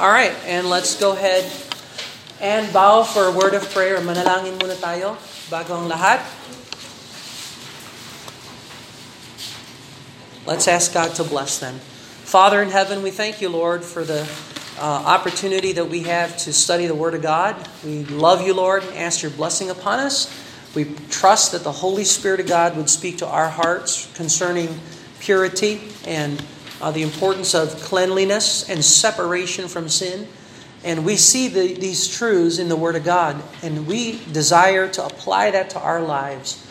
All right, and let's go ahead and bow for a word of prayer. Manalangin muna tayo bago ang lahat. Let's ask God to bless them. Father in heaven, we thank you, Lord, for the uh, opportunity that we have to study the Word of God. We love you, Lord, and ask your blessing upon us. We trust that the Holy Spirit of God would speak to our hearts concerning purity and uh, the importance of cleanliness and separation from sin. And we see the, these truths in the Word of God, and we desire to apply that to our lives.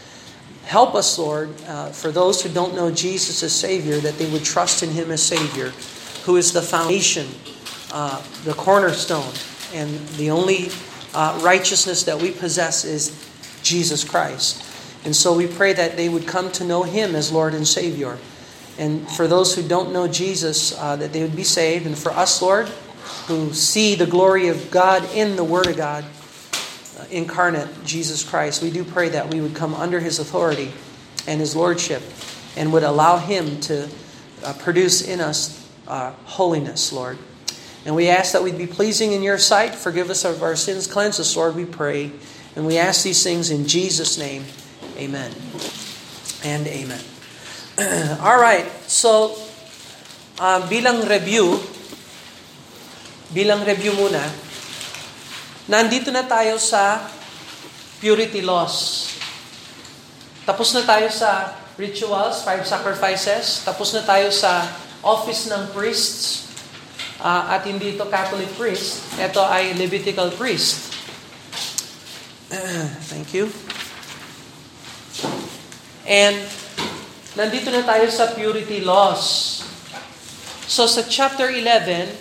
Help us, Lord, uh, for those who don't know Jesus as Savior, that they would trust in Him as Savior, who is the foundation, uh, the cornerstone, and the only uh, righteousness that we possess is Jesus Christ. And so we pray that they would come to know Him as Lord and Savior. And for those who don't know Jesus, uh, that they would be saved. And for us, Lord, who see the glory of God in the Word of God, uh, incarnate, Jesus Christ, we do pray that we would come under His authority and His Lordship and would allow Him to uh, produce in us uh, holiness, Lord. And we ask that we'd be pleasing in your sight. Forgive us of our sins. Cleanse us, Lord, we pray. And we ask these things in Jesus' name. Amen. And amen. All right. So, uh, bilang review, bilang review muna, nandito na tayo sa purity laws. Tapos na tayo sa rituals, five sacrifices. Tapos na tayo sa office ng priests. Uh, at hindi ito Catholic priest. Ito ay Levitical priest. thank you. And nandito na tayo sa purity laws. So sa chapter 11,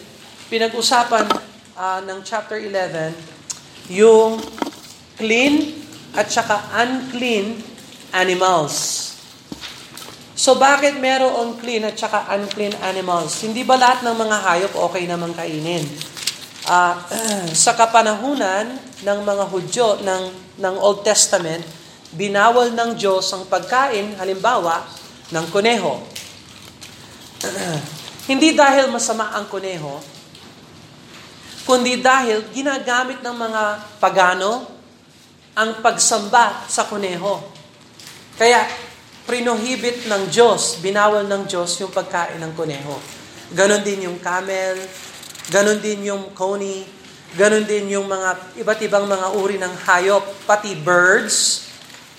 pinag-usapan uh, ng chapter 11 yung clean at saka unclean animals. So bakit merong clean at saka unclean animals? Hindi ba lahat ng mga hayop okay namang kainin? Uh, sa kapanahunan ng mga Hudyo ng, ng Old Testament, binawal ng Diyos ang pagkain, halimbawa, ng kuneho. Hindi dahil masama ang kuneho, kundi dahil ginagamit ng mga pagano ang pagsamba sa kuneho. Kaya, prinohibit ng Diyos, binawal ng Diyos yung pagkain ng kuneho. Ganon din yung camel, ganon din yung coney, ganon din yung mga iba't ibang mga uri ng hayop, pati birds,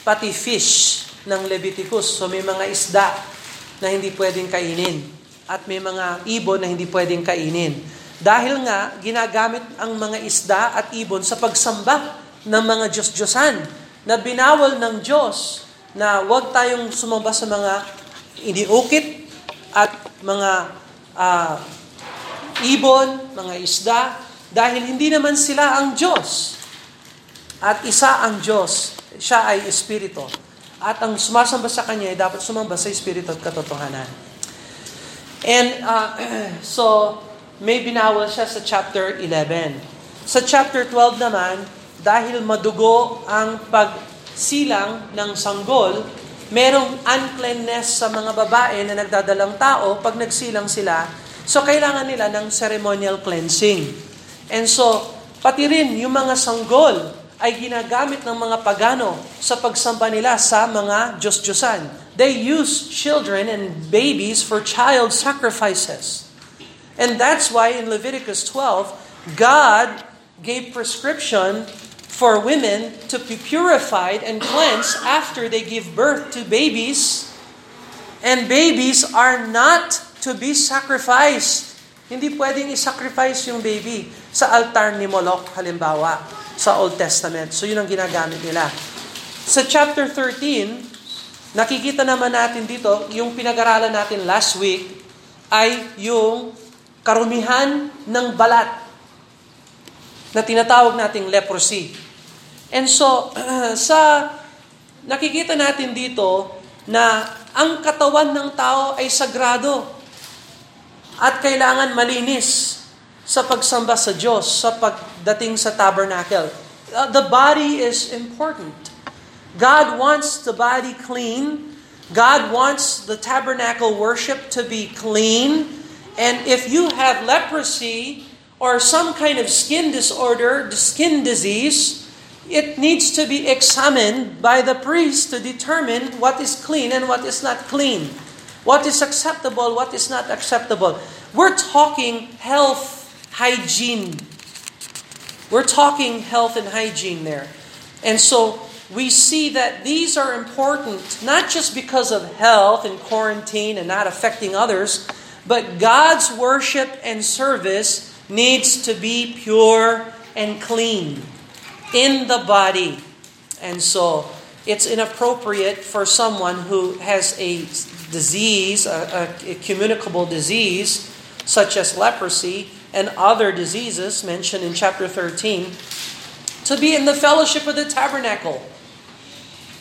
pati fish ng Leviticus. So may mga isda na hindi pwedeng kainin at may mga ibon na hindi pwedeng kainin. Dahil nga, ginagamit ang mga isda at ibon sa pagsamba ng mga Diyos-Diyosan na binawal ng Diyos na huwag tayong sumamba sa mga iniukit at mga uh, ibon, mga isda, dahil hindi naman sila ang Diyos. At isa ang Diyos, siya ay Espiritu. At ang sumasamba sa Kanya ay dapat sumamba sa Espiritu at katotohanan. And uh, so, may binawal siya sa chapter 11. Sa chapter 12 naman, dahil madugo ang pag silang ng sanggol, merong uncleanness sa mga babae na nagdadalang tao pag nagsilang sila. So, kailangan nila ng ceremonial cleansing. And so, pati rin yung mga sanggol ay ginagamit ng mga pagano sa pagsamba nila sa mga Diyos-Diyosan. They use children and babies for child sacrifices. And that's why in Leviticus 12, God gave prescription for women to be purified and cleansed after they give birth to babies. And babies are not to be sacrificed. Hindi pwedeng i-sacrifice yung baby sa altar ni Moloch, halimbawa, sa Old Testament. So yun ang ginagamit nila. Sa chapter 13, nakikita naman natin dito, yung pinag-aralan natin last week, ay yung karumihan ng balat na tinatawag nating leprosy. And so, sa nakikita natin dito na ang katawan ng tao ay sagrado at kailangan malinis sa pagsamba sa Diyos sa pagdating sa tabernacle. Uh, the body is important. God wants the body clean. God wants the tabernacle worship to be clean. And if you have leprosy or some kind of skin disorder, skin disease, it needs to be examined by the priest to determine what is clean and what is not clean. What is acceptable, what is not acceptable. We're talking health, hygiene. We're talking health and hygiene there. And so we see that these are important, not just because of health and quarantine and not affecting others, but God's worship and service needs to be pure and clean in the body. And so it's inappropriate for someone who has a disease, a, a, communicable disease, such as leprosy and other diseases mentioned in chapter 13, to be in the fellowship of the tabernacle.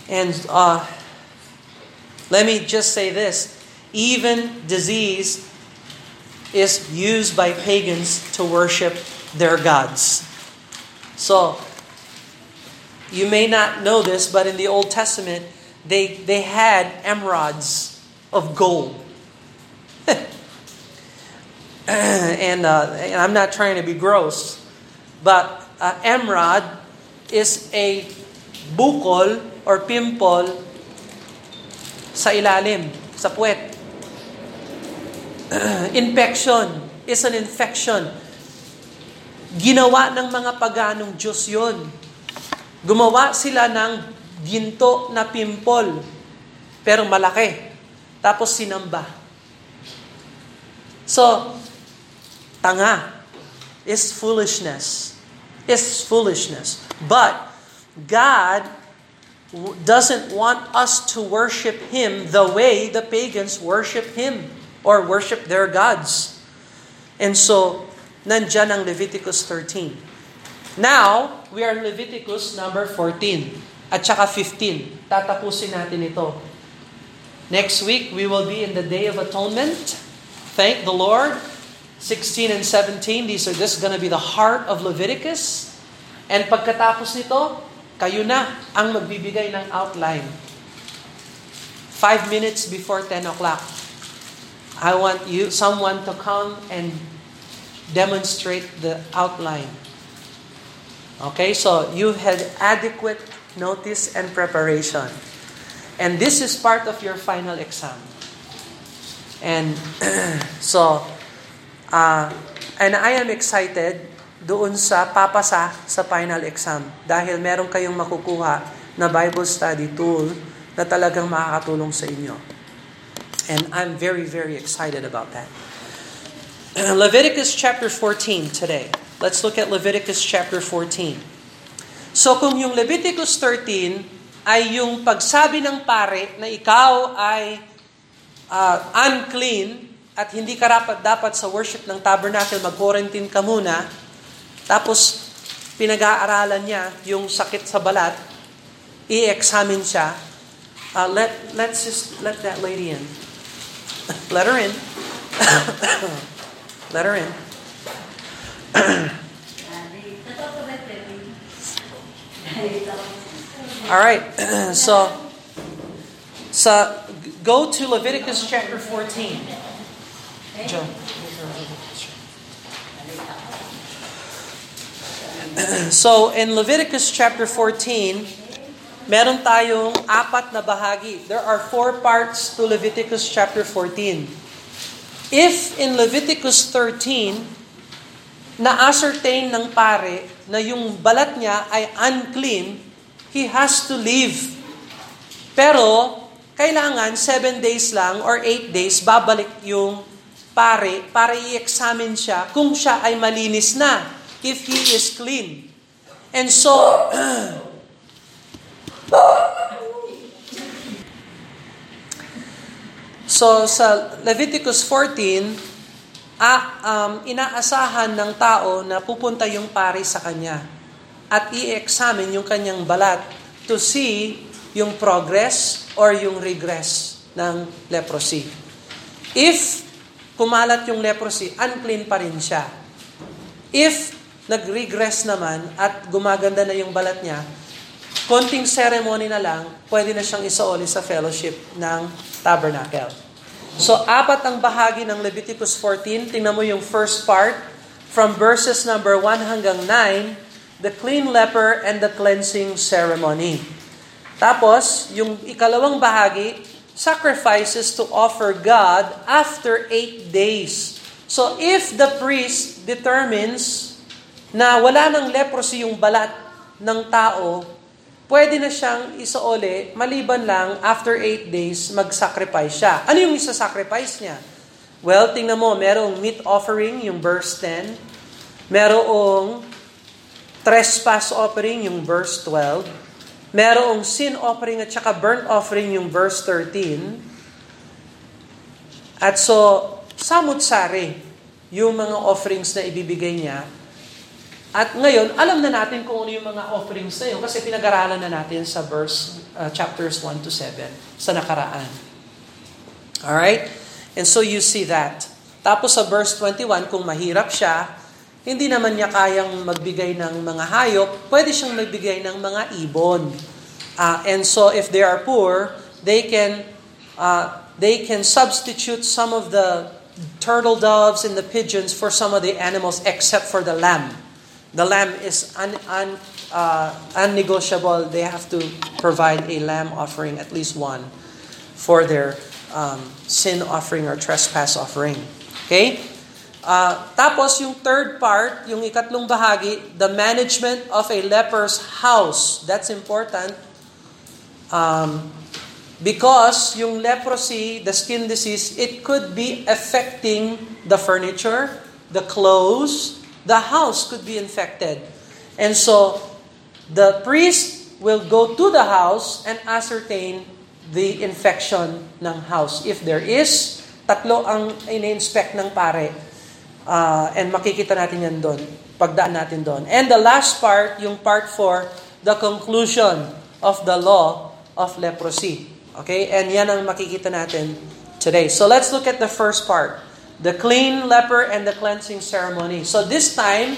And uh, let me just say this even disease is used by pagans to worship their gods. So, you may not know this, but in the Old Testament, they, they had emeralds of gold. and, uh, and I'm not trying to be gross, but uh, emerald is a bukol or pimple sa ilalim, sa puwet. Infection is an infection. Ginawa ng mga paganong Diyos yon. Gumawa sila ng ginto na pimple, pero malaki. Tapos sinamba. So, tanga is foolishness. Is foolishness. But God doesn't want us to worship Him the way the pagans worship Him or worship their gods. And so, nandyan ang Leviticus 13. Now, we are Leviticus number 14 at saka 15. Tatapusin natin ito. Next week, we will be in the Day of Atonement. Thank the Lord. 16 and 17, these are this is going to be the heart of Leviticus. And pagkatapos nito, kayo na ang magbibigay ng outline. Five minutes before 10 o'clock, I want you, someone to come and demonstrate the outline. Okay, so you had adequate notice and preparation. And this is part of your final exam. And so, uh, and I am excited doon sa papasa sa final exam dahil meron kayong makukuha na Bible study tool na talagang makakatulong sa inyo. And I'm very, very excited about that. Leviticus chapter 14 today. Let's look at Leviticus chapter 14. So kung yung Leviticus 13 ay yung pagsabi ng pare na ikaw ay uh, unclean at hindi ka rapat dapat sa worship ng tabernacle, mag-quarantine ka muna, tapos, pinag-aaralan niya yung sakit sa balat, i-examine siya. Uh, let, let's just let that lady in. let her in. let her in. All right. so, so go to Leviticus chapter 14. Joe. so in Leviticus chapter 14, meron tayong apat na bahagi. There are four parts to Leviticus chapter 14. If in Leviticus 13, na-ascertain ng pare na yung balat niya ay unclean, he has to leave. Pero, kailangan 7 days lang or 8 days, babalik yung pare para i-examine siya kung siya ay malinis na if he is clean. And so, so sa Leviticus 14, ah, um, inaasahan ng tao na pupunta yung pari sa kanya at i-examine yung kanyang balat to see yung progress or yung regress ng leprosy. If kumalat yung leprosy, unclean pa rin siya. If nag-regress naman at gumaganda na yung balat niya, konting ceremony na lang, pwede na siyang isaoli sa fellowship ng tabernacle. So, apat ang bahagi ng Leviticus 14. Tingnan mo yung first part, from verses number 1 hanggang 9, the clean leper and the cleansing ceremony. Tapos, yung ikalawang bahagi, sacrifices to offer God after eight days. So if the priest determines na wala ng leprosy yung balat ng tao, pwede na siyang isaoli, maliban lang, after eight days, mag-sacrifice siya. Ano yung isa-sacrifice niya? Well, tingnan mo, merong meat offering, yung verse 10. Merong trespass offering, yung verse 12. Merong sin offering at saka burnt offering, yung verse 13. At so, samut-sari yung mga offerings na ibibigay niya. At ngayon, alam na natin kung ano yung mga offerings na yun kasi pinag-aralan na natin sa verse, uh, chapters 1 to 7 sa nakaraan. Alright? And so you see that. Tapos sa verse 21, kung mahirap siya, hindi naman niya kayang magbigay ng mga hayop, pwede siyang magbigay ng mga ibon. Uh, and so if they are poor, they can uh, they can substitute some of the turtle doves and the pigeons for some of the animals except for the lamb. The lamb is un, un, uh, unnegotiable. They have to provide a lamb offering, at least one, for their um, sin offering or trespass offering. Okay? Uh, tapos yung third part, yung ikatlong bahagi, the management of a leper's house. That's important. Um, because yung leprosy, the skin disease, it could be affecting the furniture, the clothes, the house could be infected. And so, the priest will go to the house and ascertain the infection ng house. If there is, tatlo ang in-inspect ng pare. Uh, and makikita natin yan doon. Pagdaan natin doon. And the last part, yung part 4, the conclusion of the law of leprosy. Okay? And yan ang makikita natin today. So let's look at the first part. The clean leper and the cleansing ceremony. So this time,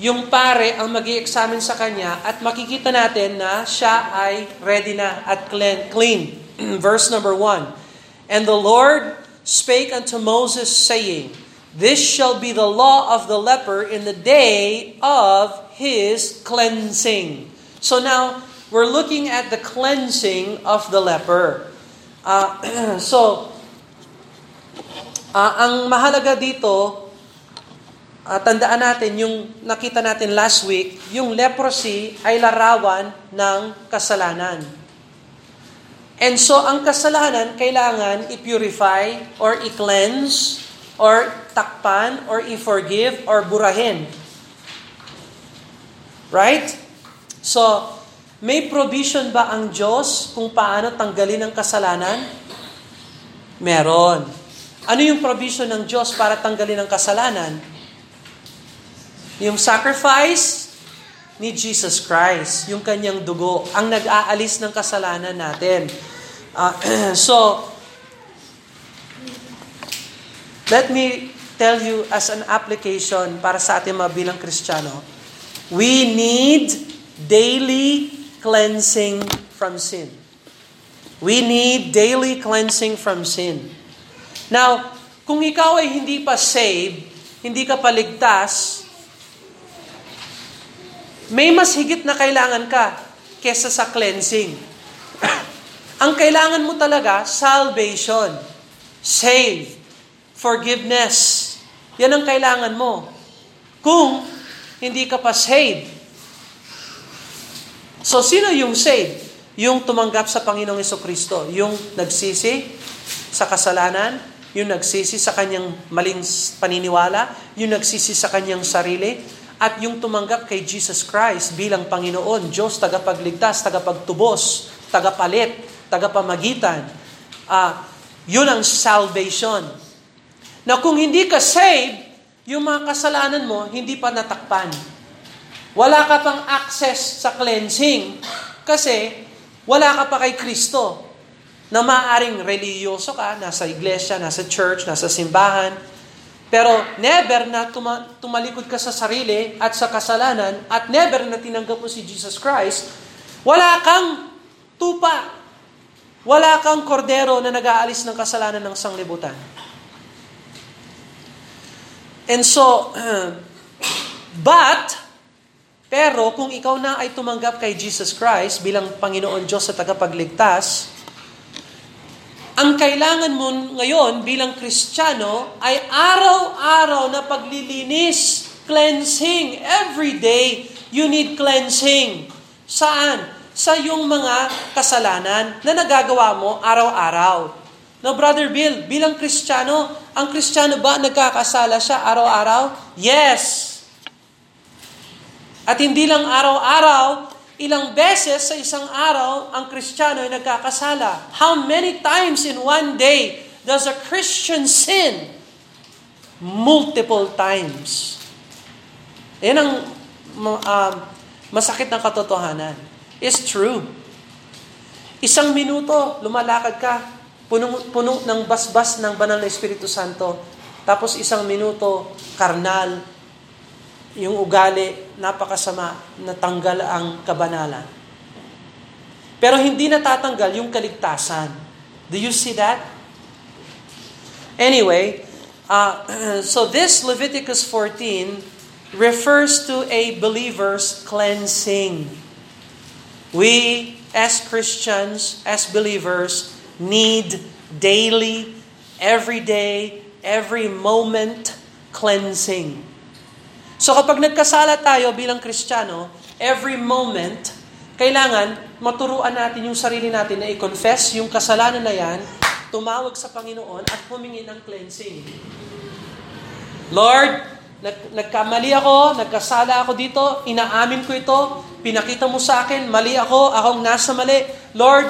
yung pare ang mag examine sa kanya at makikita natin na siya ay ready na at clean. Verse number 1. And the Lord spake unto Moses, saying, This shall be the law of the leper in the day of his cleansing. So now, we're looking at the cleansing of the leper. Uh, so, uh, ang mahalaga dito, uh, tandaan natin, yung nakita natin last week, yung leprosy ay larawan ng kasalanan. And so, ang kasalanan, kailangan i-purify or i-cleanse or takpan or i-forgive or burahin. Right? So, may provision ba ang Diyos kung paano tanggalin ang kasalanan? Meron. Ano yung provision ng Diyos para tanggalin ang kasalanan? Yung sacrifice ni Jesus Christ, yung kanyang dugo, ang nag-aalis ng kasalanan natin. Uh, so, let me tell you as an application para sa ating mga bilang Kristiyano, we need daily cleansing from sin. We need daily cleansing from sin. Now, kung ikaw ay hindi pa saved, hindi ka paligtas, may mas higit na kailangan ka kesa sa cleansing. Ang kailangan mo talaga, salvation, save, forgiveness. Yan ang kailangan mo. Kung hindi ka pa saved. So, sino yung saved? Yung tumanggap sa Panginoong Kristo. Yung nagsisi sa kasalanan, yung nagsisi sa kanyang maling paniniwala, yung nagsisi sa kanyang sarili, at yung tumanggap kay Jesus Christ bilang Panginoon, Diyos, tagapagligtas, tagapagtubos, tagapalit, tagapamagitan. Uh, yun ang salvation. Na kung hindi ka saved, yung mga kasalanan mo, hindi pa natakpan. Wala ka pang access sa cleansing kasi wala ka pa kay Kristo na maaring reliyoso ka, nasa iglesia, nasa church, nasa simbahan, pero never na tuma- tumalikod ka sa sarili at sa kasalanan at never na tinanggap mo si Jesus Christ, wala kang tupa. Wala kang kordero na nag-aalis ng kasalanan ng sanglibutan. And so, but, pero kung ikaw na ay tumanggap kay Jesus Christ bilang Panginoon Diyos sa tagapagligtas, ang kailangan mo ngayon bilang Kristiyano ay araw-araw na paglilinis, cleansing. Every day, you need cleansing. Saan? Sa yung mga kasalanan na nagagawa mo araw-araw. Now, Brother Bill, bilang Kristiyano, ang Kristiyano ba nagkakasala siya araw-araw? Yes! At hindi lang araw-araw, ilang beses sa isang araw ang Kristiyano ay nagkakasala. How many times in one day does a Christian sin? Multiple times. Yan ang uh, masakit na katotohanan. It's true. Isang minuto, lumalakad ka, puno, puno ng basbas ng banal na Espiritu Santo. Tapos isang minuto, karnal, yung ugali, napakasama, natanggal ang kabanalan. Pero hindi natatanggal yung kaligtasan. Do you see that? Anyway, uh, so this Leviticus 14 refers to a believer's cleansing. We, as Christians, as believers, need daily, every day, every moment cleansing. So kapag nagkasala tayo bilang Kristiyano, every moment, kailangan maturuan natin yung sarili natin na i-confess yung kasalanan na yan, tumawag sa Panginoon at humingi ng cleansing. Lord, nag- nagkamali ako, nagkasala ako dito, inaamin ko ito, pinakita mo sa akin, mali ako, akong nasa mali. Lord,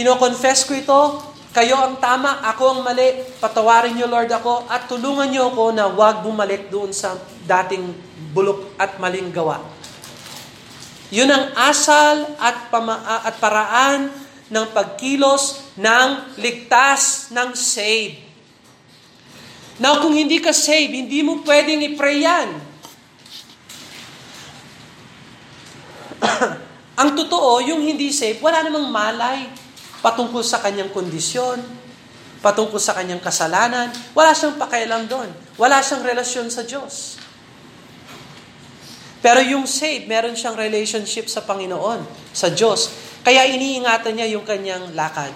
kino-confess ko ito, kayo ang tama, ako ang mali. Patawarin niyo, Lord, ako at tulungan niyo ako na huwag bumalik doon sa dating bulok at maling gawa. Yun ang asal at, pama- at paraan ng pagkilos ng ligtas, ng save. Now, kung hindi ka save, hindi mo pwedeng i-pray yan. ang totoo, yung hindi save, wala namang malay patungkol sa kanyang kondisyon, patungkol sa kanyang kasalanan. Wala siyang pakialam doon. Wala siyang relasyon sa Diyos. Pero yung saved, meron siyang relationship sa Panginoon, sa Diyos. Kaya iniingatan niya yung kanyang lakad.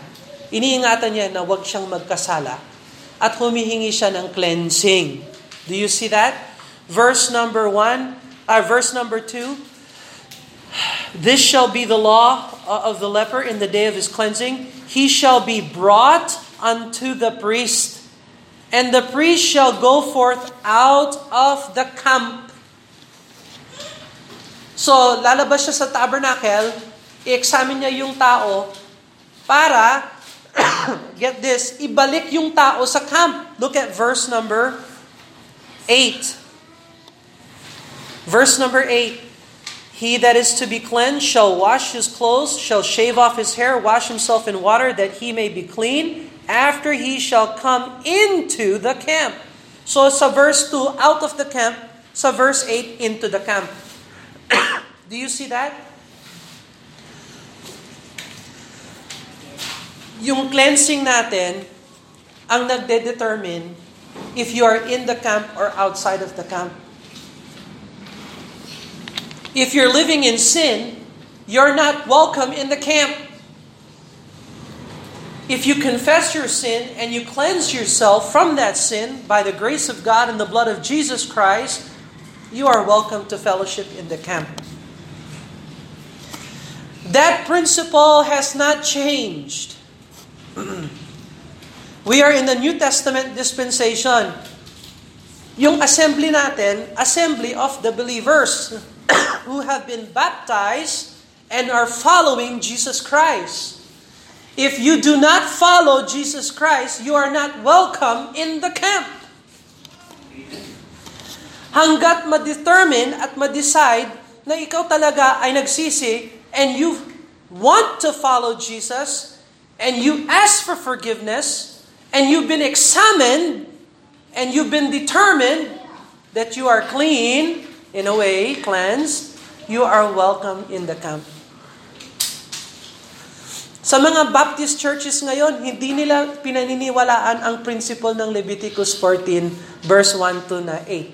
Iniingatan niya na huwag siyang magkasala at humihingi siya ng cleansing. Do you see that? Verse number 1, uh, verse number 2, This shall be the law uh, of the leper in the day of his cleansing. He shall be brought unto the priest, and the priest shall go forth out of the camp. So, lalabas siya sa tabernacle, i-examine niya yung tao para, get this, ibalik yung tao sa camp. Look at verse number 8. Verse number 8. He that is to be cleansed shall wash his clothes, shall shave off his hair, wash himself in water, that he may be clean, after he shall come into the camp. So sa verse 2, out of the camp, sa verse 8, into the camp. Do you see that? Yung cleansing natin, ang nagde-determine if you are in the camp or outside of the camp. If you're living in sin, you're not welcome in the camp. If you confess your sin and you cleanse yourself from that sin by the grace of God and the blood of Jesus Christ, you are welcome to fellowship in the camp. That principle has not changed. we are in the New Testament dispensation. Yung assembly natin, assembly of the believers. who have been baptized and are following Jesus Christ. If you do not follow Jesus Christ, you are not welcome in the camp. Hanggat ma-determine at ma-decide na ikaw talaga ay nagsisi and you want to follow Jesus and you ask for forgiveness and you've been examined and you've been determined that you are clean, in a way, cleansed, you are welcome in the camp. Sa mga Baptist churches ngayon, hindi nila pinaniniwalaan ang principle ng Leviticus 14 verse 1 to na 8.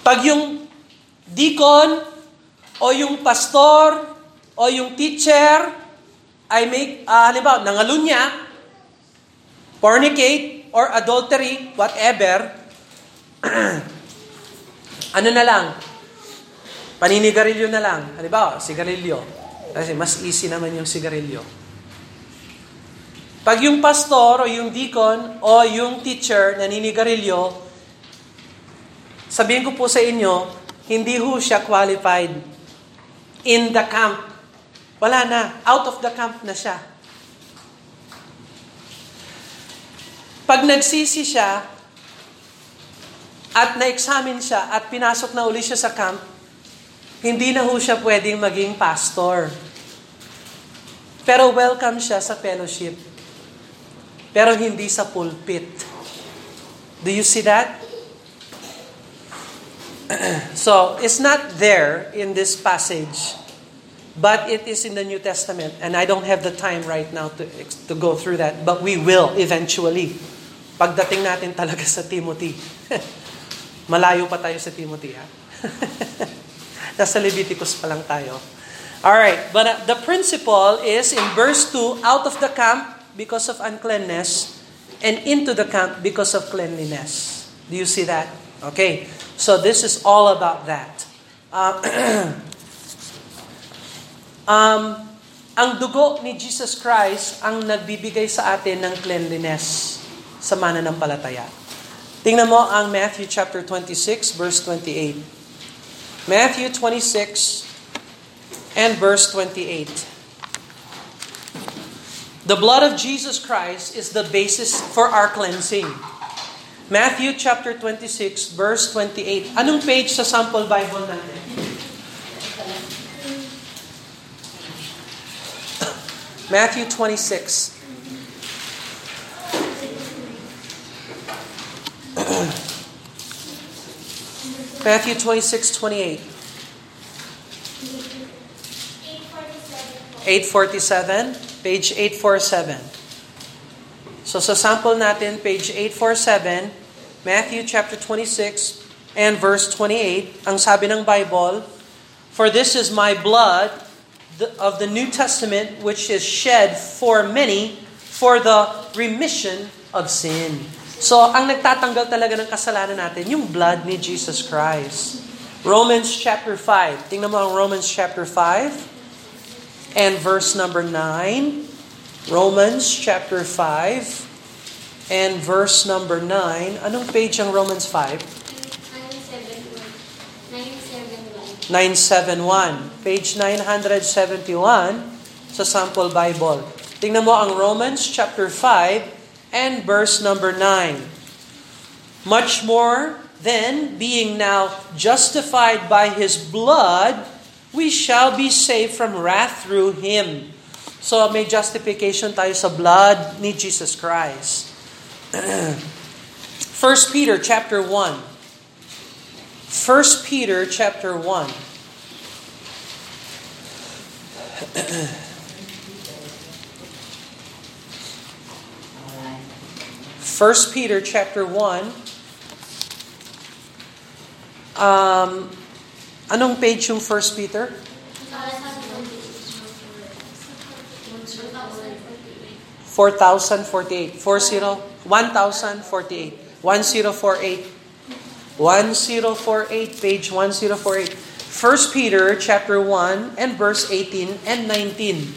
Pag yung deacon o yung pastor o yung teacher ay may, uh, halimbawa, nangalunya, fornicate, or adultery, whatever, ano na lang, paninigarilyo na lang. Halimbawa, sigarilyo. Kasi mas easy naman yung sigarilyo. Pag yung pastor o yung deacon o yung teacher naninigarilyo, sabihin ko po sa inyo, hindi ho siya qualified in the camp. Wala na. Out of the camp na siya. Pag nagsisi siya at na-examine siya at pinasok na uli siya sa camp, hindi na ho siya pwedeng maging pastor. Pero welcome siya sa fellowship. Pero hindi sa pulpit. Do you see that? so, it's not there in this passage, but it is in the New Testament. And I don't have the time right now to, to go through that, but we will eventually. Pagdating natin talaga sa Timothy. Malayo pa tayo sa Timothy, ha? Nasa Leviticus pa lang tayo. Alright, but uh, the principle is in verse 2, out of the camp because of uncleanness, and into the camp because of cleanliness. Do you see that? Okay, so this is all about that. Uh, um, ang dugo ni Jesus Christ ang nagbibigay sa atin ng cleanliness sa mananampalataya. Tingnan mo ang Matthew chapter 26 verse 28. Matthew 26 and verse 28. The blood of Jesus Christ is the basis for our cleansing. Matthew chapter 26 verse 28. Anong page sa sample Bible natin? Matthew 26. Matthew 26, 28. 847, page 847. So sa sample natin, page 847, Matthew chapter 26 and verse 28, ang sabi ng Bible, For this is my blood of the New Testament which is shed for many for the remission of sin. So, ang nagtatanggal talaga ng kasalanan natin, yung blood ni Jesus Christ. Romans chapter 5. Tingnan mo ang Romans chapter 5 and verse number 9. Romans chapter 5 and verse number 9. Anong page ang Romans 5? 971. Page 971 sa sample Bible. Tingnan mo ang Romans chapter 5 and verse number 9. Much more then, being now justified by his blood, we shall be saved from wrath through him. So may justification tayo sa blood ni Jesus Christ. 1 Peter chapter 1. 1 Peter chapter 1. 1 Peter chapter 1. Um, anong page yung 1 Peter? 4,048. 40, 1,048. 1048. 1048, page 1048. 1 Peter chapter 1 and verse 18 and 19.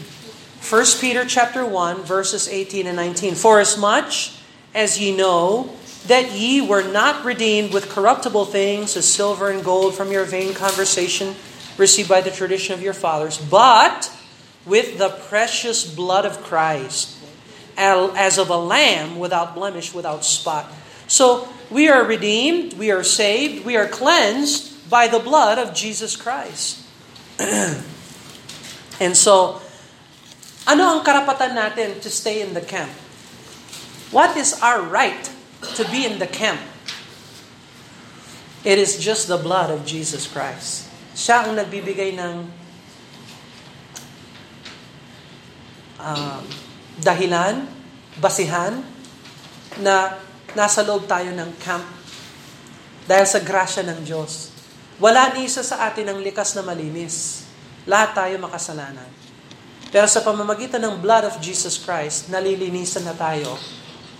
1 Peter chapter 1 verses 18 and 19. For as much as ye know that ye were not redeemed with corruptible things as silver and gold from your vain conversation received by the tradition of your fathers, but with the precious blood of Christ, as of a lamb without blemish, without spot. So we are redeemed, we are saved, we are cleansed by the blood of Jesus Christ. and so, ano ang karapatan natin to stay in the camp? What is our right to be in the camp? It is just the blood of Jesus Christ. Siya ang nagbibigay ng uh, dahilan, basihan, na nasa loob tayo ng camp dahil sa grasya ng Diyos. Wala ni isa sa atin ang likas na malinis. Lahat tayo makasalanan. Pero sa pamamagitan ng blood of Jesus Christ, nalilinisan na tayo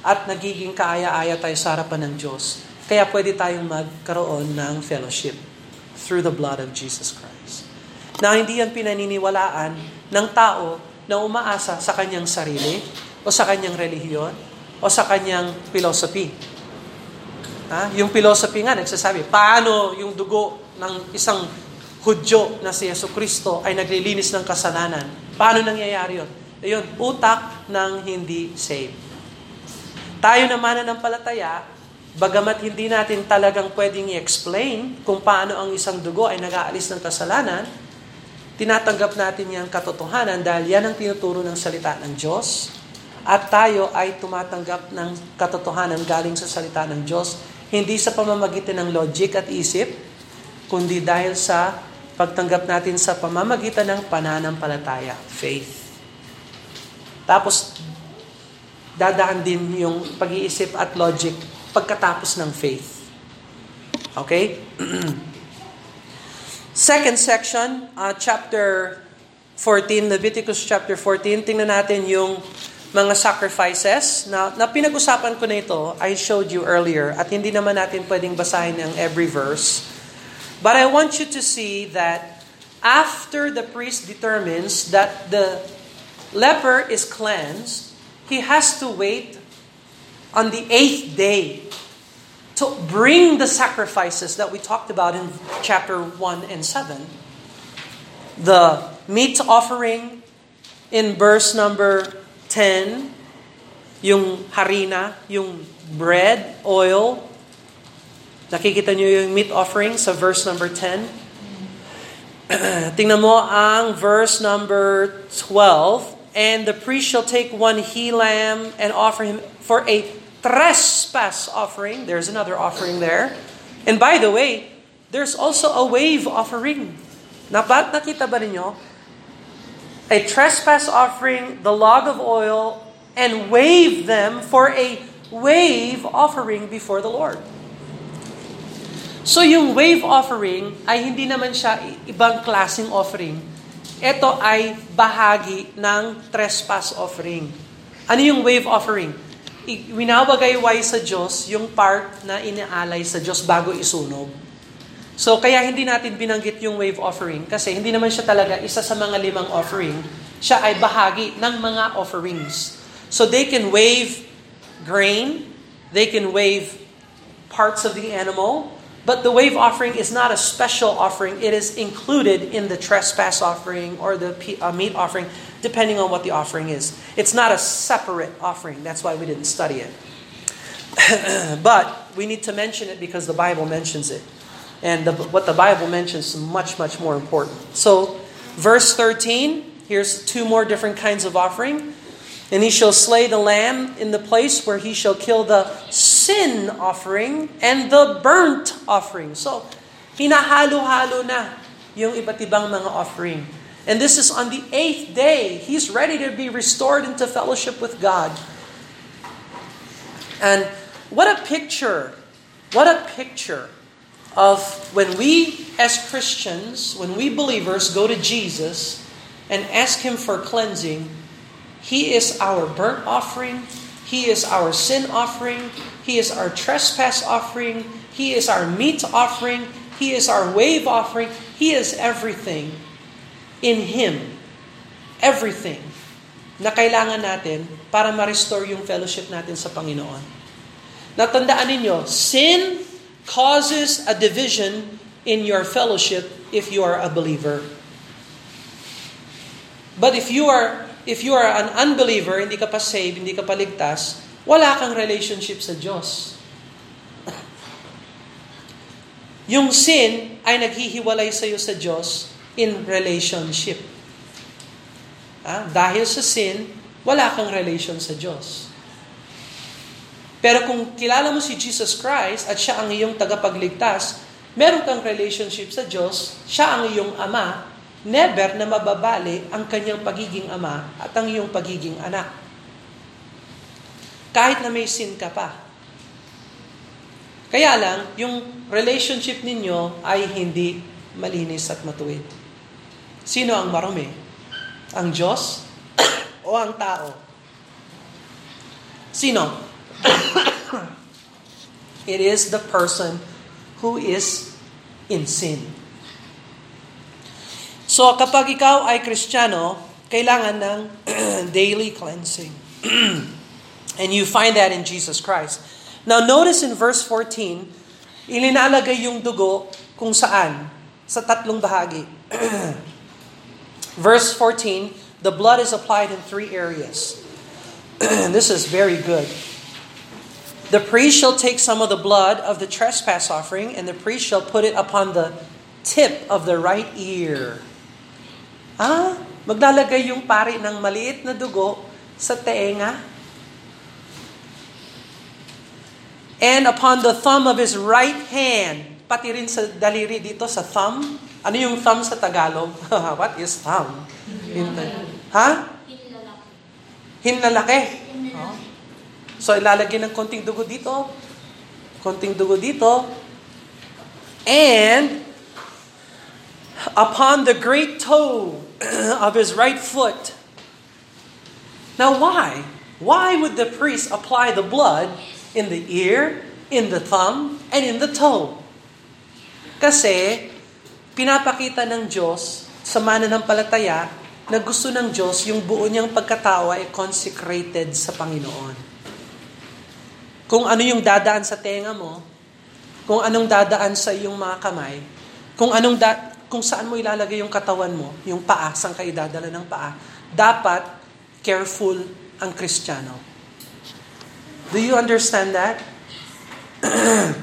at nagiging kaaya-aya tayo sa harapan ng Diyos. Kaya pwede tayong magkaroon ng fellowship through the blood of Jesus Christ. Na hindi yan pinaniniwalaan ng tao na umaasa sa kanyang sarili o sa kanyang relihiyon o sa kanyang philosophy. Ha? Yung philosophy nga nagsasabi, paano yung dugo ng isang Hudyo na si Yeso Kristo ay naglilinis ng kasalanan. Paano nangyayari yun? Ayun, utak ng hindi saved. Tayo naman na ng palataya, bagamat hindi natin talagang pwedeng i-explain kung paano ang isang dugo ay nag-aalis ng kasalanan, tinatanggap natin yung katotohanan dahil yan ang tinuturo ng salita ng Diyos at tayo ay tumatanggap ng katotohanan galing sa salita ng Diyos, hindi sa pamamagitan ng logic at isip, kundi dahil sa pagtanggap natin sa pamamagitan ng pananampalataya, faith. Tapos, dadaan din yung pag-iisip at logic pagkatapos ng faith. Okay? Second section, uh, chapter 14, Leviticus chapter 14. Tingnan natin yung mga sacrifices na, na pinag-usapan ko na ito, I showed you earlier, at hindi naman natin pwedeng basahin ang every verse. But I want you to see that after the priest determines that the leper is cleansed, he has to wait on the eighth day to bring the sacrifices that we talked about in chapter 1 and 7. The meat offering in verse number 10, yung harina, yung bread, oil. Nakikita nyo yung meat offering sa verse number 10. Tingnan mo ang verse number 12. And the priest shall take one he lamb and offer him for a trespass offering. There's another offering there. And by the way, there's also a wave offering. Nabat nakita ba ninyo? a trespass offering, the log of oil, and wave them for a wave offering before the Lord. So yung wave offering ay hindi naman siya ibang klaseng offering. Ito ay bahagi ng trespass offering. Ano yung wave offering? Winawagayway sa Diyos yung part na inaalay sa Diyos bago isunog. So kaya hindi natin binanggit yung wave offering kasi hindi naman siya talaga isa sa mga limang offering. Siya ay bahagi ng mga offerings. So they can wave grain, they can wave parts of the animal, but the wave offering is not a special offering. It is included in the trespass offering or the uh, meat offering, depending on what the offering is. It's not a separate offering. That's why we didn't study it. but we need to mention it because the Bible mentions it. And the, what the Bible mentions is much, much more important. So, verse 13, here's two more different kinds of offering. And he shall slay the lamb in the place where he shall kill the sin offering and the burnt offering. So, hinahalo-halo na yung iba't ibang mga offering. And this is on the eighth day. He's ready to be restored into fellowship with God. And what a picture! What a picture of when we as Christians, when we believers go to Jesus and ask Him for cleansing, He is our burnt offering, He is our sin offering, He is our trespass offering, He is our meat offering, He is our wave offering, He is everything in Him. Everything na kailangan natin para ma-restore yung fellowship natin sa Panginoon. Natandaan ninyo, sin causes a division in your fellowship if you are a believer. But if you are if you are an unbeliever, hindi ka pa saved, hindi ka pa ligtas, wala kang relationship sa Diyos. Yung sin ay naghihiwalay sa iyo sa Diyos in relationship. Ah, dahil sa sin, wala kang relation sa Diyos. Pero kung kilala mo si Jesus Christ at siya ang iyong tagapagligtas, meron kang relationship sa Diyos, siya ang iyong ama, never na mababali ang kanyang pagiging ama at ang iyong pagiging anak. Kahit na may sin ka pa. Kaya lang, yung relationship ninyo ay hindi malinis at matuwid. Sino ang marumi? Ang Diyos o ang tao? Sino? It is the person who is in sin. So kapag ikaw ay Kristiyano, kailangan ng daily cleansing. and you find that in Jesus Christ. Now notice in verse 14, ilinalagay yung dugo kung saan? Sa tatlong bahagi. verse 14, the blood is applied in three areas. this is very good. The priest shall take some of the blood of the trespass offering, and the priest shall put it upon the tip of the right ear. Ah, maglalagay yung pari ng maliit na dugo sa tenga and upon the thumb of his right hand. Pati rin sa daliri dito sa thumb. Ano yung thumb sa Tagalog? What is thumb? ha? Hinlalaki. Oh. So ilalagay ng konting dugo dito. Konting dugo dito. And upon the great toe of his right foot. Now why? Why would the priest apply the blood in the ear, in the thumb, and in the toe. Kasi, pinapakita ng Diyos sa mananampalataya na gusto ng Diyos yung buo niyang pagkatao ay consecrated sa Panginoon. Kung ano yung dadaan sa tenga mo, kung anong dadaan sa iyong mga kamay, kung anong da- kung saan mo ilalagay yung katawan mo, yung paa, saan ka idadala ng paa, dapat careful ang Kristiyano. Do you understand that?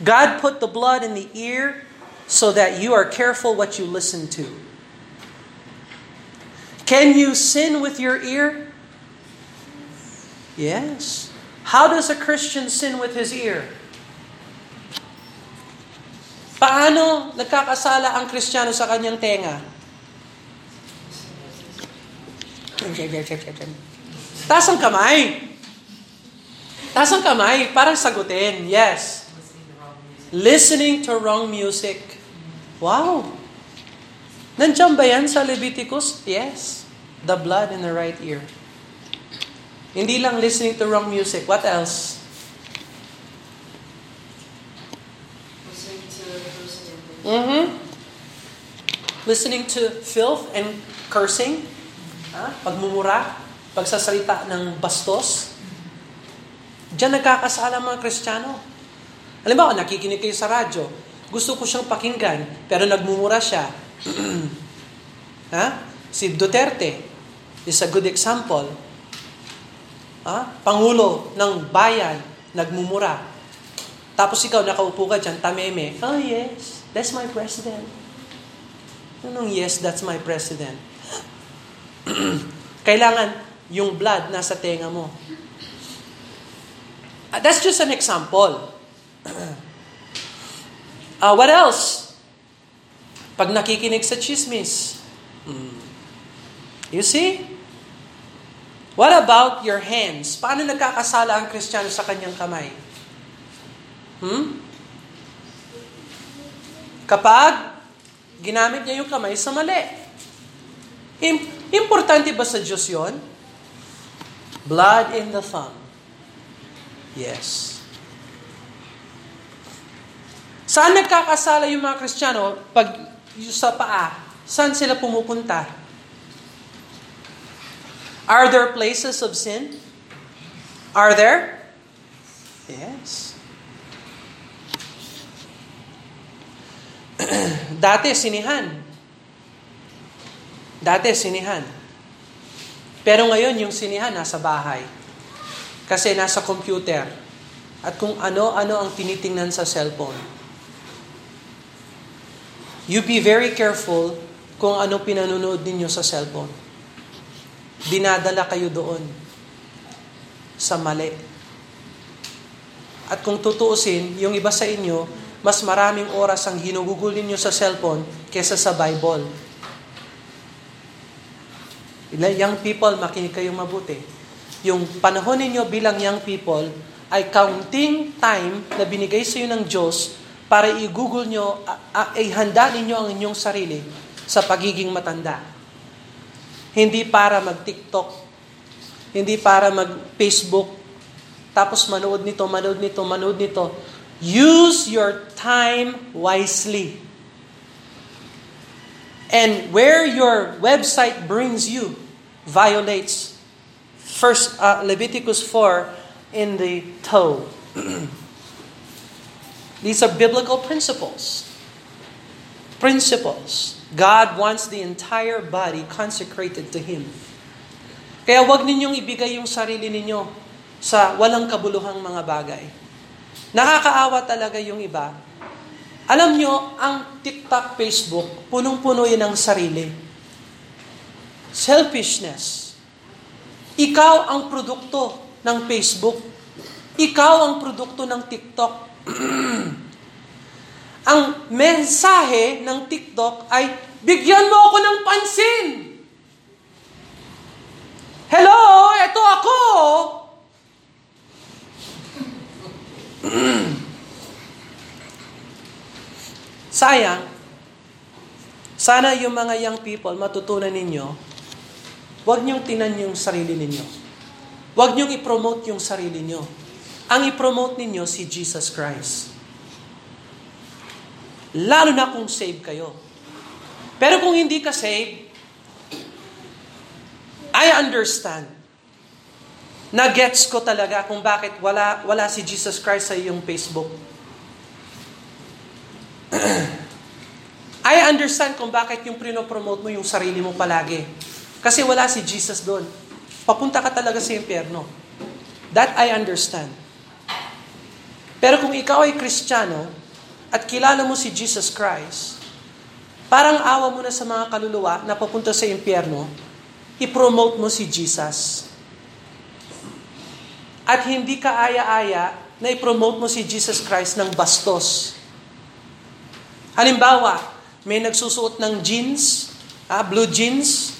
God put the blood in the ear so that you are careful what you listen to. Can you sin with your ear? Yes. How does a Christian sin with his ear? Paano nagkakasala ang Kristiyano sa kanyang tenga? Taas ang kamay. Taas ang kamay para sagutin. Yes. Listening to wrong music. Wow. Nandiyan ba yan sa Leviticus? Yes. The blood in the right ear. Hindi lang listening to wrong music. What else? Mm-hmm. Listening to filth and cursing. Ha? Pagmumura. Pagsasalita ng bastos. Diyan nagkakasala mga Kristiyano. Mo, nakikinig kayo sa radyo. Gusto ko siyang pakinggan, pero nagmumura siya. ha? Si Duterte is a good example. Ha? Pangulo ng bayan, nagmumura. Tapos ikaw, nakaupo ka dyan, tameme. Oh yes, that's my president. Anong yes, that's my president? Kailangan yung blood nasa tenga mo. Uh, that's just an example. uh, what else? Pag nakikinig sa chismis. Hmm. You see? What about your hands? Paano nagkakasala ang Kristiyano sa kanyang kamay? Hmm? Kapag ginamit niya yung kamay sa mali. Importante ba sa Diyos yon? Blood in the thumb. Yes. Saan nagkakasala yung mga Kristiyano pag sa paa? Saan sila pumupunta? Are there places of sin? Are there? Yes. Dati, sinihan. Dati, sinihan. Pero ngayon, yung sinihan nasa bahay. Kasi nasa computer. At kung ano-ano ang tinitingnan sa cellphone. You be very careful kung ano pinanonood ninyo sa cellphone. Dinadala kayo doon sa mali. At kung tutuusin, yung iba sa inyo, mas maraming oras ang ginugugol ninyo sa cellphone kesa sa Bible. Young people, makinig kayong mabuti. Yung panahon ninyo bilang young people ay counting time na binigay sa iyo ng Diyos para i-google nyo, ay handa ninyo ang inyong sarili sa pagiging matanda. Hindi para mag-TikTok, hindi para mag-Facebook, tapos manood nito, manood nito, manood nito. Use your time wisely. And where your website brings you violates first uh, Leviticus 4 in the toe. These are biblical principles. Principles. God wants the entire body consecrated to Him. Kaya wag ninyong ibigay yung sarili ninyo sa walang kabuluhang mga bagay. Nakakaawa talaga yung iba. Alam nyo, ang TikTok, Facebook, punong-puno yan ng sarili. Selfishness. Ikaw ang produkto ng Facebook. Ikaw ang produkto ng TikTok. ang mensahe ng TikTok ay, bigyan mo ako ng pansin. Hello, eto ako. Sayang, sana yung mga young people matutunan ninyo, huwag niyong tinan yung sarili ninyo. Huwag niyong i-promote yung sarili niyo. Ang i-promote ninyo si Jesus Christ. Lalo na kung save kayo. Pero kung hindi ka save, I understand. Na-gets ko talaga kung bakit wala, wala si Jesus Christ sa iyong Facebook. I understand kung bakit yung prinopromote mo yung sarili mo palagi. Kasi wala si Jesus doon. Papunta ka talaga sa impyerno. That I understand. Pero kung ikaw ay kristyano at kilala mo si Jesus Christ, parang awa mo na sa mga kaluluwa na papunta sa impyerno, i-promote mo si Jesus. At hindi ka aya-aya na i-promote mo si Jesus Christ ng bastos. Halimbawa, may nagsusuot ng jeans, ah, blue jeans,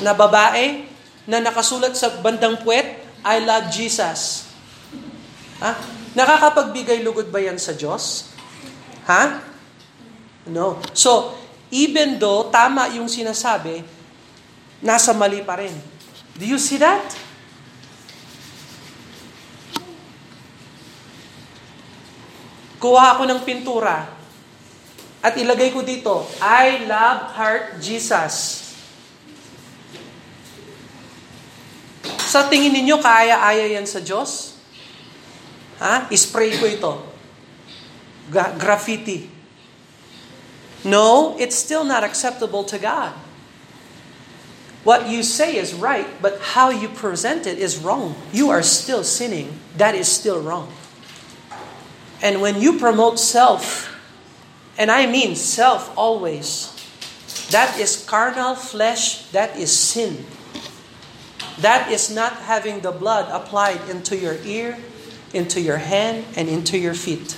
na babae, na nakasulat sa bandang puwet, I love Jesus. Ha? Nakakapagbigay lugod ba yan sa Diyos? Ha? No. So, even though tama yung sinasabi, nasa mali pa rin. Do you see that? Kuha ako ng pintura at ilagay ko dito, I love heart Jesus. Sa tingin ninyo, kaya-aya yan sa Diyos? Ha? Ispray ko ito. Gra- graffiti. No, it's still not acceptable to God. What you say is right, but how you present it is wrong. You are still sinning. That is still wrong. And when you promote self, and I mean self always, that is carnal flesh, that is sin. That is not having the blood applied into your ear, into your hand, and into your feet.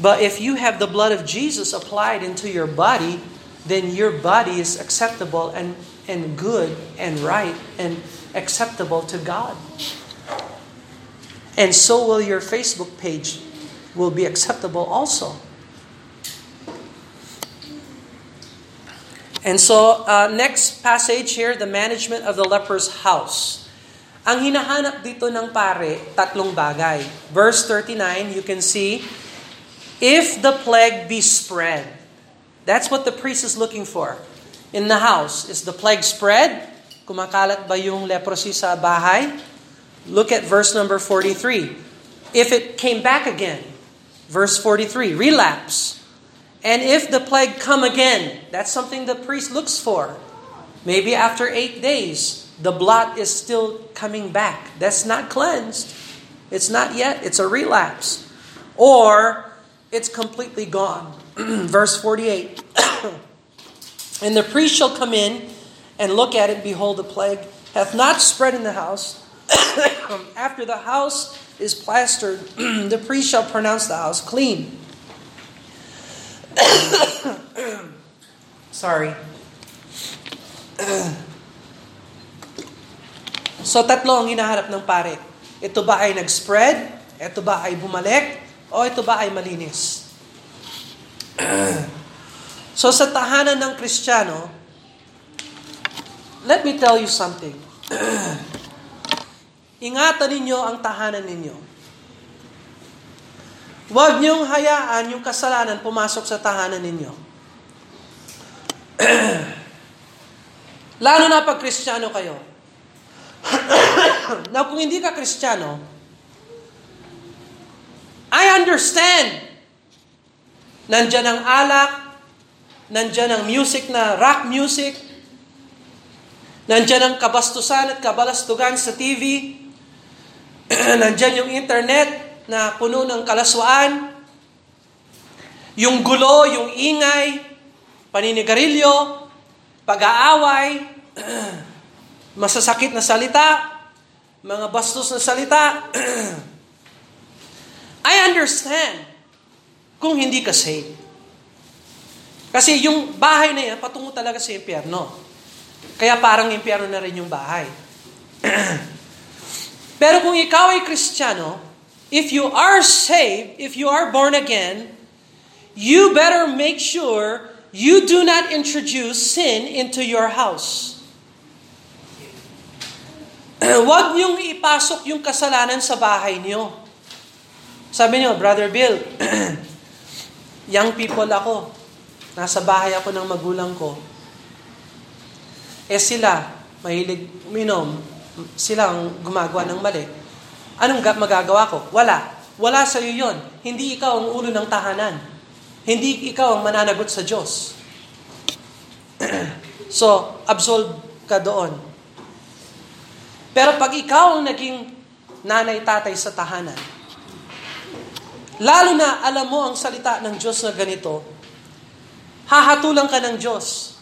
But if you have the blood of Jesus applied into your body, then your body is acceptable and, and good and right and acceptable to God. And so will your Facebook page will be acceptable also. And so, uh, next passage here, the management of the leper's house. Ang hinahanap dito ng pare, tatlong bagay. Verse 39, you can see, if the plague be spread, That's what the priest is looking for. In the house, is the plague spread? Kumakalat ba yung leprosy sa bahay? Look at verse number 43. If it came back again, verse 43, relapse. And if the plague come again, that's something the priest looks for. Maybe after eight days, the blood is still coming back. That's not cleansed. It's not yet. It's a relapse. Or it's completely gone. Verse 48 And the priest shall come in and look at it, behold, the plague hath not spread in the house, After the house is plastered, the priest shall pronounce the house clean. Sorry. so tatlo ang hinaharap ng pare. Ito ba ay nag-spread? Ito ba ay bumalik? O ito ba ay malinis? so sa tahanan ng Kristiyano, let me tell you something. Ingatan ninyo ang tahanan ninyo. Huwag niyong hayaan yung kasalanan pumasok sa tahanan ninyo. Lalo na pag kristyano kayo. Now, kung hindi ka kristyano, I understand. Nandyan ang alak, nandyan ang music na rock music, nandyan ang kabastusan at kabalastugan sa TV, nandyan yung internet na puno ng kalaswaan, yung gulo, yung ingay, paninigarilyo, pag-aaway, masasakit na salita, mga bastos na salita. I understand kung hindi ka saved. Kasi yung bahay na yan, patungo talaga sa impyerno. Kaya parang impyerno na rin yung bahay. Pero kung ikaw ay kristyano, if you are saved, if you are born again, you better make sure you do not introduce sin into your house. Huwag niyong ipasok yung kasalanan sa bahay niyo. Sabi niyo, Brother Bill, young people ako. Nasa bahay ako ng magulang ko. Eh sila, mahilig minom, sila ang gumagawa ng mali. Anong magagawa ko? Wala. Wala sa iyo yon. Hindi ikaw ang ulo ng tahanan. Hindi ikaw ang mananagot sa Diyos. so, absolve ka doon. Pero pag ikaw ang naging nanay-tatay sa tahanan, lalo na alam mo ang salita ng Diyos na ganito, hahatulang ka ng Diyos.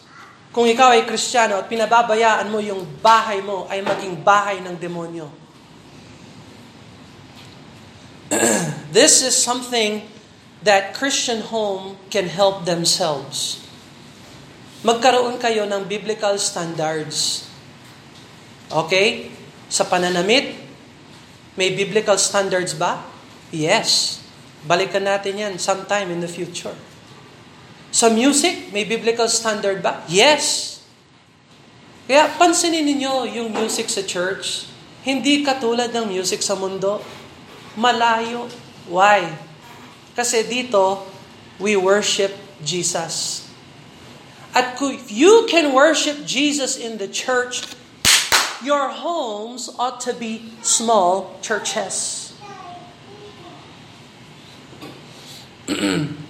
Kung ikaw ay kristyano at pinababayaan mo yung bahay mo ay maging bahay ng demonyo. This is something that Christian home can help themselves. Magkaroon kayo ng biblical standards. Okay? Sa pananamit, may biblical standards ba? Yes. Balikan natin yan sometime in the future. Sa music, may biblical standard ba? Yes. Kaya pansinin ninyo yung music sa church. Hindi katulad ng music sa mundo. Malayo. Why? Kasi dito, we worship Jesus. At if you can worship Jesus in the church, your homes ought to be small churches.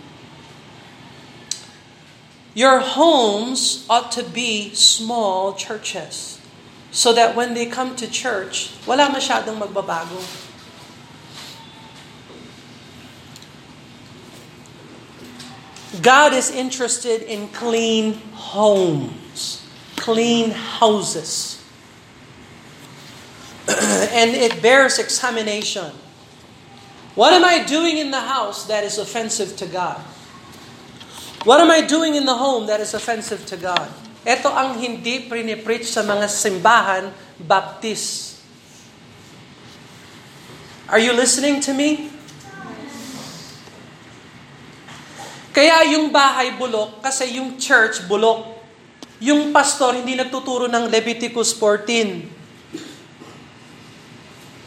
Your homes ought to be small churches so that when they come to church, wala masyadong magbabago. God is interested in clean homes, clean houses. and it bears examination. What am I doing in the house that is offensive to God? What am I doing in the home that is offensive to God? Ito ang hindi prinipreach sa mga simbahan, Baptist. Are you listening to me? Kaya yung bahay bulok, kasi yung church bulok. Yung pastor hindi nagtuturo ng Leviticus 14.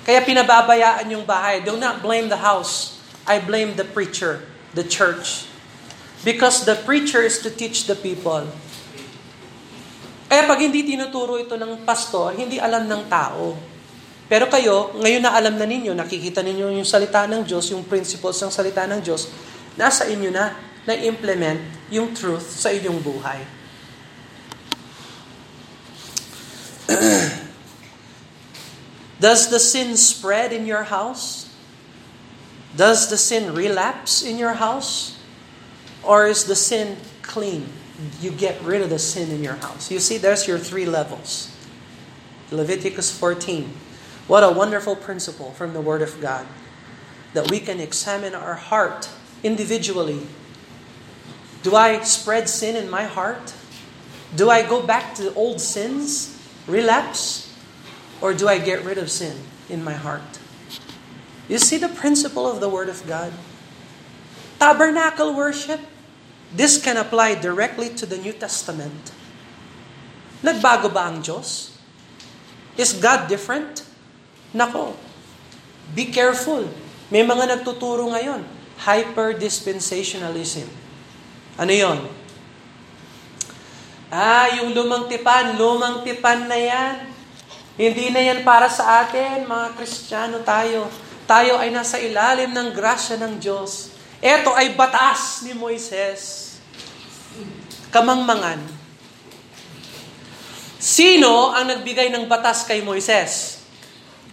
Kaya pinababayaan yung bahay. Do not blame the house. I blame the preacher, the church. Because the preacher is to teach the people. Kaya pag hindi tinuturo ito ng pastor, hindi alam ng tao. Pero kayo, ngayon na alam na ninyo, nakikita ninyo yung salita ng Diyos, yung principles ng salita ng Diyos, nasa inyo na na-implement yung truth sa inyong buhay. Does the sin spread in your house? Does the sin relapse in your house? Or is the sin clean? You get rid of the sin in your house. You see, there's your three levels. Leviticus 14. What a wonderful principle from the Word of God that we can examine our heart individually. Do I spread sin in my heart? Do I go back to old sins, relapse? Or do I get rid of sin in my heart? You see the principle of the Word of God? Tabernacle worship, this can apply directly to the New Testament. Nagbago ba ang Diyos? Is God different? Nako, be careful. May mga nagtuturo ngayon, hyper-dispensationalism. Ano yon? Ah, yung lumang tipan, lumang tipan na yan. Hindi na yan para sa atin, mga Kristiyano tayo. Tayo ay nasa ilalim ng grasya ng Diyos. Ito ay batas ni Moises. Kamangmangan. Sino ang nagbigay ng batas kay Moises?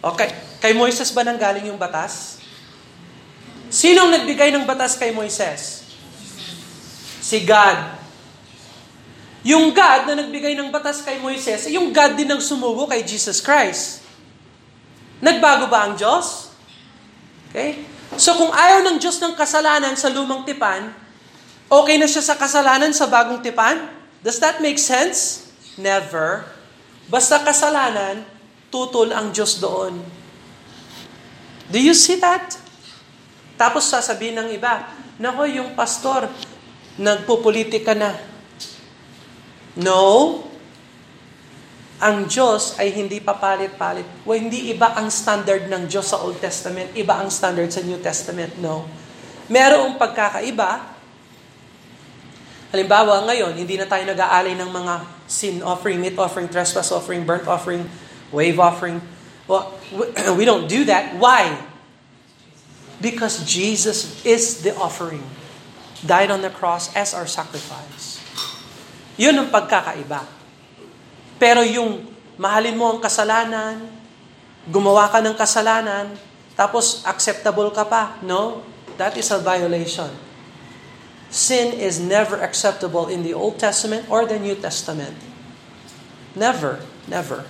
Okay. Kay Moises ba nanggaling yung batas? Sino ang nagbigay ng batas kay Moises? Si God. Yung God na nagbigay ng batas kay Moises, yung God din ang sumugo kay Jesus Christ. Nagbago ba ang Diyos? Okay? So kung ayaw ng Diyos ng kasalanan sa lumang tipan, okay na siya sa kasalanan sa bagong tipan? Does that make sense? Never. Basta kasalanan, tutol ang Diyos doon. Do you see that? Tapos sasabihin ng iba, Nako, yung pastor, nagpupolitika na. No. Ang Diyos ay hindi papalit-palit. Well, hindi iba ang standard ng Diyos sa Old Testament, iba ang standard sa New Testament. No. Merong pagkakaiba. Halimbawa, ngayon, hindi na tayo nag-aalay ng mga sin offering, meat offering, trespass offering, burnt offering, wave offering. Well, we don't do that. Why? Because Jesus is the offering. Died on the cross as our sacrifice. Yun ang pagkakaiba. Pero yung mahalin mo ang kasalanan, gumawa ka ng kasalanan, tapos acceptable ka pa, no? That is a violation. Sin is never acceptable in the Old Testament or the New Testament. Never, never.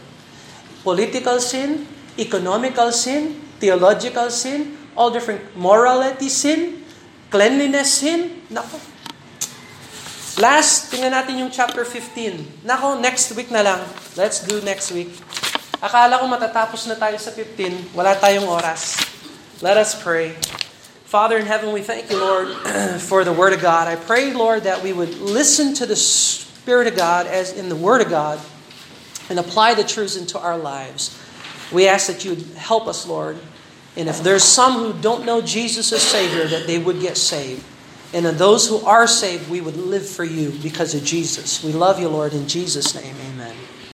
Political sin, economical sin, theological sin, all different morality sin, cleanliness sin, nako, Last, tingnan natin yung chapter 15. Nako, next week na lang. Let's do next week. Akala ko matatapos na tayo sa 15. Wala tayong oras. Let us pray. Father in heaven, we thank you, Lord, for the Word of God. I pray, Lord, that we would listen to the Spirit of God as in the Word of God and apply the truths into our lives. We ask that you help us, Lord. And if there's some who don't know Jesus as Savior, that they would get saved. And in those who are saved, we would live for you because of Jesus. We love you, Lord, in Jesus' name. Amen.